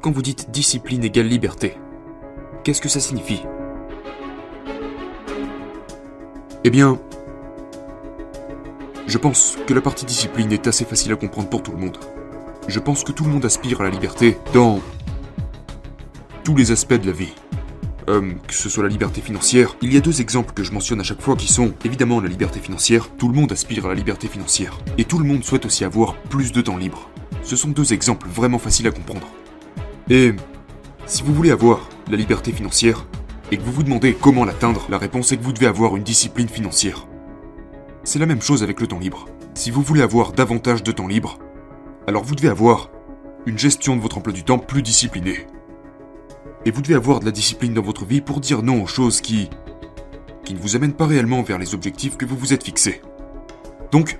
Quand vous dites discipline égale liberté, qu'est-ce que ça signifie? Eh bien, je pense que la partie discipline est assez facile à comprendre pour tout le monde. Je pense que tout le monde aspire à la liberté dans tous les aspects de la vie. Euh, que ce soit la liberté financière, il y a deux exemples que je mentionne à chaque fois qui sont évidemment la liberté financière, tout le monde aspire à la liberté financière, et tout le monde souhaite aussi avoir plus de temps libre. Ce sont deux exemples vraiment faciles à comprendre. Et si vous voulez avoir la liberté financière, et que vous vous demandez comment l'atteindre, la réponse est que vous devez avoir une discipline financière. C'est la même chose avec le temps libre. Si vous voulez avoir davantage de temps libre, alors vous devez avoir une gestion de votre emploi du temps plus disciplinée. Et vous devez avoir de la discipline dans votre vie pour dire non aux choses qui qui ne vous amènent pas réellement vers les objectifs que vous vous êtes fixés. Donc,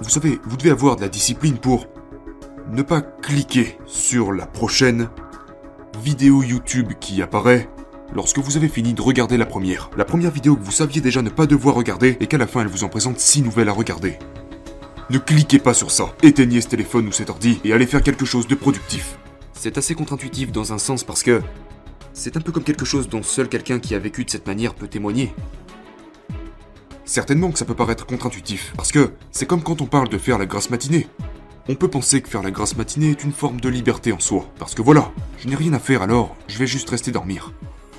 vous savez, vous devez avoir de la discipline pour ne pas cliquer sur la prochaine vidéo YouTube qui apparaît lorsque vous avez fini de regarder la première. La première vidéo que vous saviez déjà ne pas devoir regarder et qu'à la fin elle vous en présente 6 nouvelles à regarder. Ne cliquez pas sur ça. Éteignez ce téléphone ou cet ordi et allez faire quelque chose de productif. C'est assez contre-intuitif dans un sens parce que c'est un peu comme quelque chose dont seul quelqu'un qui a vécu de cette manière peut témoigner. Certainement que ça peut paraître contre-intuitif, parce que c'est comme quand on parle de faire la grasse matinée. On peut penser que faire la grasse matinée est une forme de liberté en soi, parce que voilà, je n'ai rien à faire alors, je vais juste rester dormir.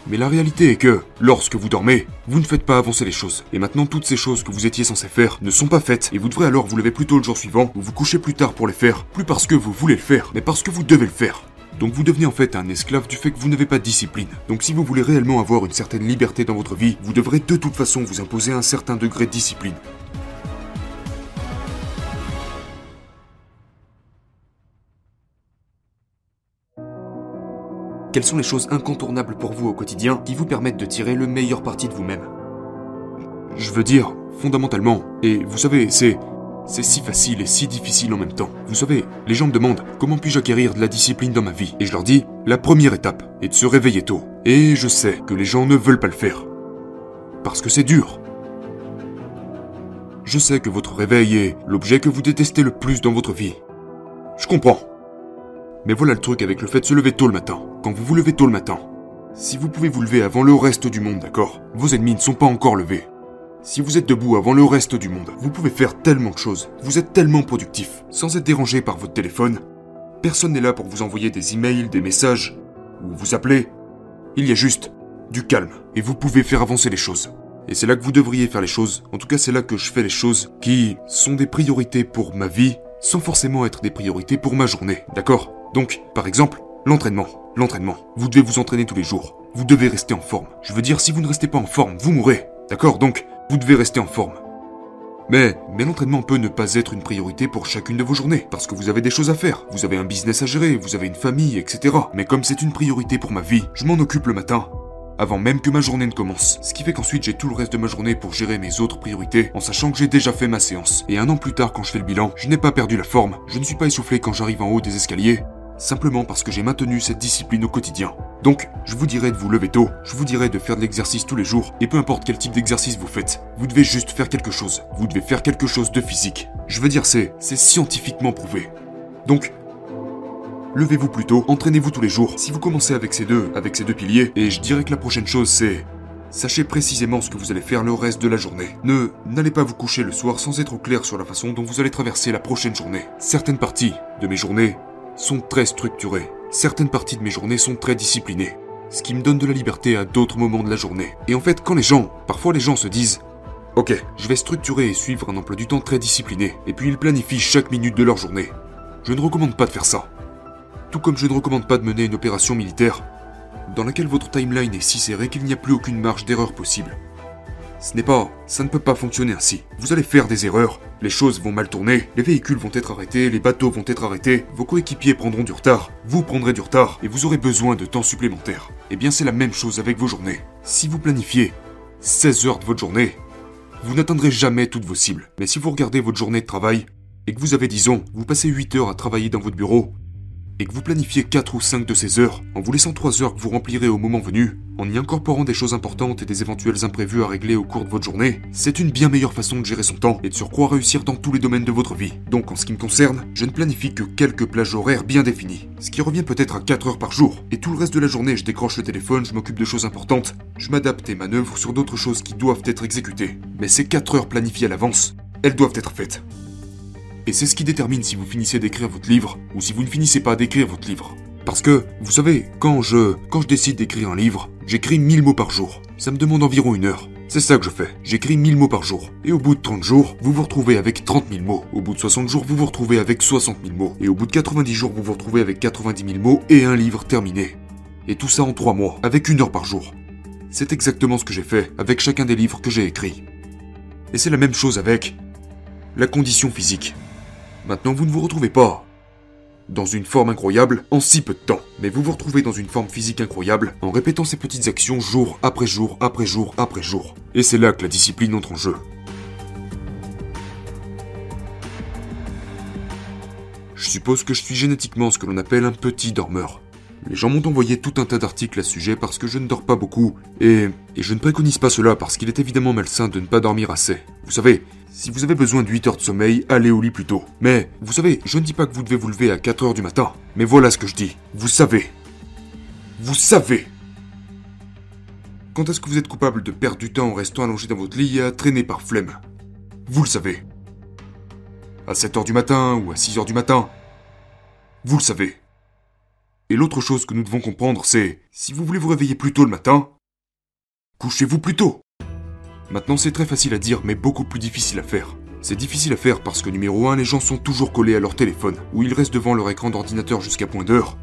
Mais la réalité est que, lorsque vous dormez, vous ne faites pas avancer les choses. Et maintenant, toutes ces choses que vous étiez censé faire ne sont pas faites, et vous devrez alors vous lever plus tôt le jour suivant, ou vous coucher plus tard pour les faire, plus parce que vous voulez le faire, mais parce que vous devez le faire. Donc vous devenez en fait un esclave du fait que vous n'avez pas de discipline. Donc si vous voulez réellement avoir une certaine liberté dans votre vie, vous devrez de toute façon vous imposer un certain degré de discipline. Quelles sont les choses incontournables pour vous au quotidien qui vous permettent de tirer le meilleur parti de vous-même? Je veux dire, fondamentalement, et vous savez, c'est c'est si facile et si difficile en même temps. Vous savez, les gens me demandent comment puis-je acquérir de la discipline dans ma vie? Et je leur dis, la première étape est de se réveiller tôt. Et je sais que les gens ne veulent pas le faire. Parce que c'est dur. Je sais que votre réveil est l'objet que vous détestez le plus dans votre vie. Je comprends. Mais voilà le truc avec le fait de se lever tôt le matin. Quand vous vous levez tôt le matin, si vous pouvez vous lever avant le reste du monde, d'accord? Vos ennemis ne sont pas encore levés. Si vous êtes debout avant le reste du monde, vous pouvez faire tellement de choses. Vous êtes tellement productif, sans être dérangé par votre téléphone. Personne n'est là pour vous envoyer des emails, des messages, ou vous appeler. Il y a juste du calme, et vous pouvez faire avancer les choses. Et c'est là que vous devriez faire les choses. En tout cas, c'est là que je fais les choses qui sont des priorités pour ma vie, sans forcément être des priorités pour ma journée. D'accord? Donc, par exemple, l'entraînement. L'entraînement. Vous devez vous entraîner tous les jours. Vous devez rester en forme. Je veux dire, si vous ne restez pas en forme, vous mourrez. D'accord? Donc, vous devez rester en forme. Mais, mais l'entraînement peut ne pas être une priorité pour chacune de vos journées, parce que vous avez des choses à faire, vous avez un business à gérer, vous avez une famille, etc. Mais comme c'est une priorité pour ma vie, je m'en occupe le matin, avant même que ma journée ne commence. Ce qui fait qu'ensuite j'ai tout le reste de ma journée pour gérer mes autres priorités, en sachant que j'ai déjà fait ma séance. Et un an plus tard, quand je fais le bilan, je n'ai pas perdu la forme, je ne suis pas essoufflé quand j'arrive en haut des escaliers, simplement parce que j'ai maintenu cette discipline au quotidien. Donc, je vous dirais de vous lever tôt, je vous dirais de faire de l'exercice tous les jours, et peu importe quel type d'exercice vous faites, vous devez juste faire quelque chose. Vous devez faire quelque chose de physique. Je veux dire, c'est, c'est scientifiquement prouvé. Donc, levez-vous plus tôt, entraînez-vous tous les jours. Si vous commencez avec ces deux, avec ces deux piliers, et je dirais que la prochaine chose c'est Sachez précisément ce que vous allez faire le reste de la journée. Ne n'allez pas vous coucher le soir sans être au clair sur la façon dont vous allez traverser la prochaine journée. Certaines parties de mes journées sont très structurées. Certaines parties de mes journées sont très disciplinées. Ce qui me donne de la liberté à d'autres moments de la journée. Et en fait, quand les gens, parfois les gens se disent Ok, je vais structurer et suivre un emploi du temps très discipliné, et puis ils planifient chaque minute de leur journée. Je ne recommande pas de faire ça. Tout comme je ne recommande pas de mener une opération militaire dans laquelle votre timeline est si serrée qu'il n'y a plus aucune marge d'erreur possible. Ce n'est pas, ça ne peut pas fonctionner ainsi. Vous allez faire des erreurs, les choses vont mal tourner, les véhicules vont être arrêtés, les bateaux vont être arrêtés, vos coéquipiers prendront du retard, vous prendrez du retard, et vous aurez besoin de temps supplémentaire. Eh bien c'est la même chose avec vos journées. Si vous planifiez 16 heures de votre journée, vous n'atteindrez jamais toutes vos cibles. Mais si vous regardez votre journée de travail, et que vous avez, disons, vous passez 8 heures à travailler dans votre bureau, et que vous planifiez 4 ou 5 de ces heures, en vous laissant 3 heures que vous remplirez au moment venu, en y incorporant des choses importantes et des éventuels imprévus à régler au cours de votre journée, c'est une bien meilleure façon de gérer son temps et de surcroît réussir dans tous les domaines de votre vie. Donc en ce qui me concerne, je ne planifie que quelques plages horaires bien définies, ce qui revient peut-être à 4 heures par jour, et tout le reste de la journée je décroche le téléphone, je m'occupe de choses importantes, je m'adapte et manœuvre sur d'autres choses qui doivent être exécutées. Mais ces 4 heures planifiées à l'avance, elles doivent être faites. Et c'est ce qui détermine si vous finissez d'écrire votre livre ou si vous ne finissez pas d'écrire votre livre. Parce que, vous savez, quand je, quand je décide d'écrire un livre, j'écris 1000 mots par jour. Ça me demande environ une heure. C'est ça que je fais. J'écris 1000 mots par jour. Et au bout de 30 jours, vous vous retrouvez avec 30 000 mots. Au bout de 60 jours, vous vous retrouvez avec 60 000 mots. Et au bout de 90 jours, vous vous retrouvez avec 90 000 mots et un livre terminé. Et tout ça en 3 mois, avec une heure par jour. C'est exactement ce que j'ai fait avec chacun des livres que j'ai écrits. Et c'est la même chose avec la condition physique. Maintenant, vous ne vous retrouvez pas dans une forme incroyable en si peu de temps. Mais vous vous retrouvez dans une forme physique incroyable en répétant ces petites actions jour après jour après jour après jour. Et c'est là que la discipline entre en jeu. Je suppose que je suis génétiquement ce que l'on appelle un petit dormeur. Les gens m'ont envoyé tout un tas d'articles à ce sujet parce que je ne dors pas beaucoup, et, et je ne préconise pas cela parce qu'il est évidemment malsain de ne pas dormir assez. Vous savez, si vous avez besoin de 8 heures de sommeil, allez au lit plus tôt. Mais, vous savez, je ne dis pas que vous devez vous lever à 4 heures du matin. Mais voilà ce que je dis. Vous savez. Vous savez. Quand est-ce que vous êtes coupable de perdre du temps en restant allongé dans votre lit à traîner par flemme? Vous le savez. À 7 heures du matin ou à 6 heures du matin Vous le savez. Et l'autre chose que nous devons comprendre, c'est, si vous voulez vous réveiller plus tôt le matin, couchez-vous plus tôt. Maintenant, c'est très facile à dire, mais beaucoup plus difficile à faire. C'est difficile à faire parce que numéro 1, les gens sont toujours collés à leur téléphone, ou ils restent devant leur écran d'ordinateur jusqu'à point d'heure,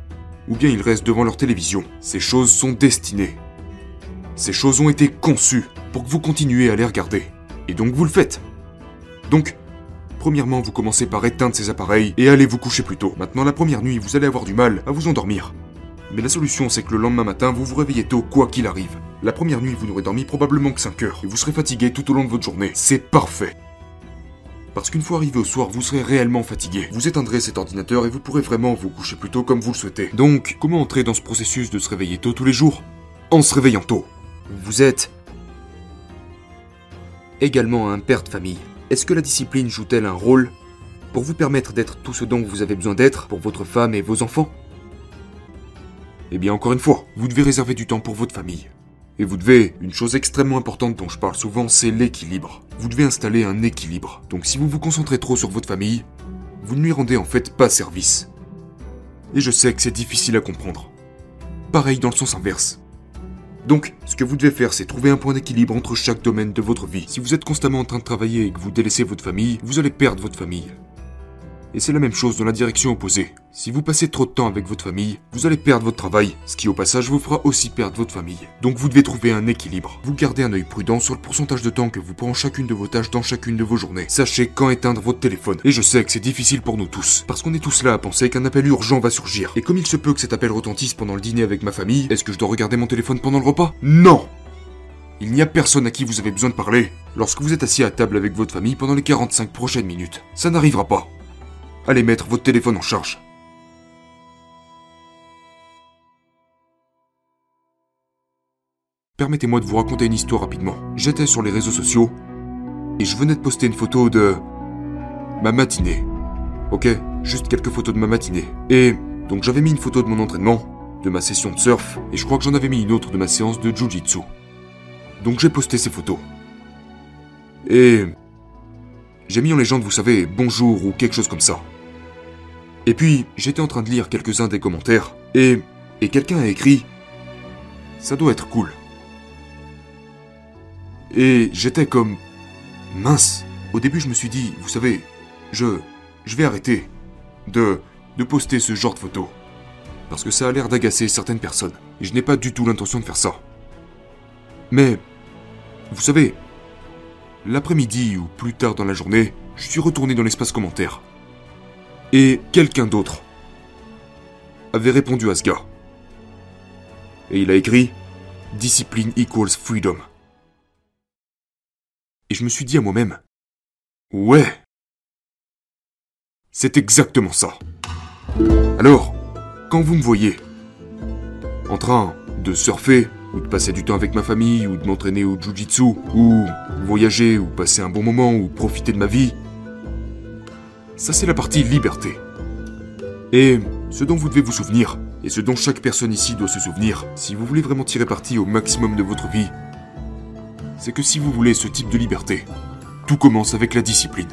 ou bien ils restent devant leur télévision. Ces choses sont destinées. Ces choses ont été conçues pour que vous continuiez à les regarder. Et donc vous le faites. Donc, premièrement, vous commencez par éteindre ces appareils et allez vous coucher plus tôt. Maintenant, la première nuit, vous allez avoir du mal à vous endormir. Mais la solution, c'est que le lendemain matin, vous vous réveillez tôt, quoi qu'il arrive. La première nuit, vous n'aurez dormi probablement que 5 heures, et vous serez fatigué tout au long de votre journée. C'est parfait parce qu'une fois arrivé au soir, vous serez réellement fatigué. Vous éteindrez cet ordinateur et vous pourrez vraiment vous coucher plus tôt comme vous le souhaitez. Donc, comment entrer dans ce processus de se réveiller tôt tous les jours En se réveillant tôt? Vous êtes également un père de famille. Est-ce que la discipline joue-t-elle un rôle pour vous permettre d'être tout ce dont vous avez besoin d'être pour votre femme et vos enfants? Eh bien, encore une fois, vous devez réserver du temps pour votre famille. Et vous devez, une chose extrêmement importante dont je parle souvent, c'est l'équilibre. Vous devez installer un équilibre. Donc si vous vous concentrez trop sur votre famille, vous ne lui rendez en fait pas service. Et je sais que c'est difficile à comprendre. Pareil dans le sens inverse. Donc, ce que vous devez faire, c'est trouver un point d'équilibre entre chaque domaine de votre vie. Si vous êtes constamment en train de travailler et que vous délaissez votre famille, vous allez perdre votre famille. Et c'est la même chose dans la direction opposée. Si vous passez trop de temps avec votre famille, vous allez perdre votre travail, ce qui au passage vous fera aussi perdre votre famille. Donc vous devez trouver un équilibre. Vous gardez un œil prudent sur le pourcentage de temps que vous prend chacune de vos tâches dans chacune de vos journées. Sachez quand éteindre votre téléphone. Et je sais que c'est difficile pour nous tous, parce qu'on est tous là à penser qu'un appel urgent va surgir. Et comme il se peut que cet appel retentisse pendant le dîner avec ma famille, est-ce que je dois regarder mon téléphone pendant le repas? Non il n'y a personne à qui vous avez besoin de parler lorsque vous êtes assis à table avec votre famille pendant les 45 prochaines minutes. Ça n'arrivera pas. Allez mettre votre téléphone en charge. Permettez-moi de vous raconter une histoire rapidement. J'étais sur les réseaux sociaux et je venais de poster une photo de ma matinée. Ok, juste quelques photos de ma matinée. Et donc j'avais mis une photo de mon entraînement, de ma session de surf, et je crois que j'en avais mis une autre de ma séance de jujitsu. Donc j'ai posté ces photos. Et j'ai mis en légende, vous savez, bonjour ou quelque chose comme ça. Et puis, j'étais en train de lire quelques-uns des commentaires, et, et quelqu'un a écrit Ça doit être cool. Et j'étais comme mince. Au début, je me suis dit, vous savez, je je vais arrêter de de poster ce genre de photos parce que ça a l'air d'agacer certaines personnes et je n'ai pas du tout l'intention de faire ça. Mais vous savez, l'après-midi ou plus tard dans la journée, je suis retourné dans l'espace commentaire et quelqu'un d'autre avait répondu à ce gars. Et il a écrit Discipline equals freedom. Et je me suis dit à moi-même Ouais C'est exactement ça. Alors, quand vous me voyez en train de surfer, ou de passer du temps avec ma famille, ou de m'entraîner au jujitsu, ou voyager, ou passer un bon moment, ou profiter de ma vie, ça c'est la partie liberté. Et ce dont vous devez vous souvenir, et ce dont chaque personne ici doit se souvenir, si vous voulez vraiment tirer parti au maximum de votre vie, c'est que si vous voulez ce type de liberté, tout commence avec la discipline.